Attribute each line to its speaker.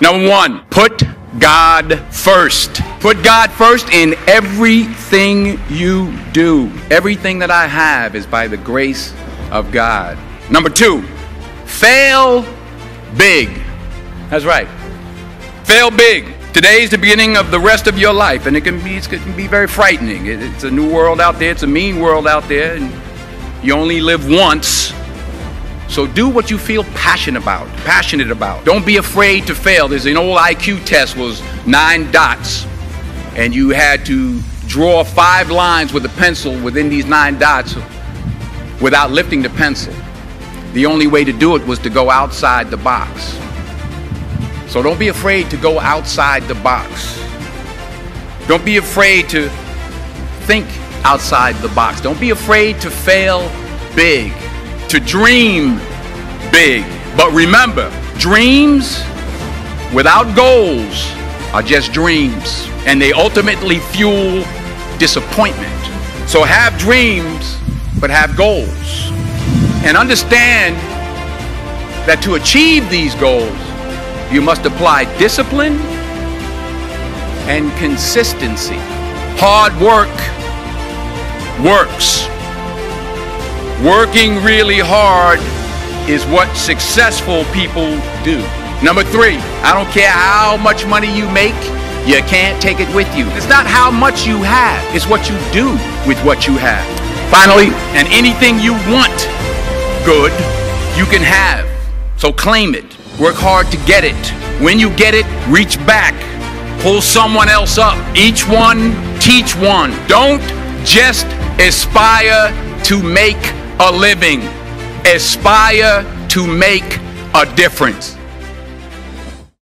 Speaker 1: Number one, put God first. Put God first in everything you do. Everything that I have is by the grace of God. Number two, fail big. That's right. Fail big. Today is the beginning of the rest of your life, and it can be, it can be very frightening. It's a new world out there, it's a mean world out there, and you only live once. So do what you feel passionate about, passionate about. Don't be afraid to fail. There's an old IQ test was nine dots, and you had to draw five lines with a pencil within these nine dots without lifting the pencil. The only way to do it was to go outside the box. So don't be afraid to go outside the box. Don't be afraid to think outside the box. Don't be afraid to fail big, to dream big. But remember, dreams without goals are just dreams, and they ultimately fuel disappointment. So have dreams, but have goals. And understand that to achieve these goals, you must apply discipline and consistency. Hard work works. Working really hard is what successful people do. Number three, I don't care how much money you make, you can't take it with you. It's not how much you have, it's what you do with what you have. Finally, and anything you want good, you can have. So claim it. Work hard to get it. When you get it, reach back. Pull someone else up. Each one, teach one. Don't just aspire to make a living. Aspire to make a difference.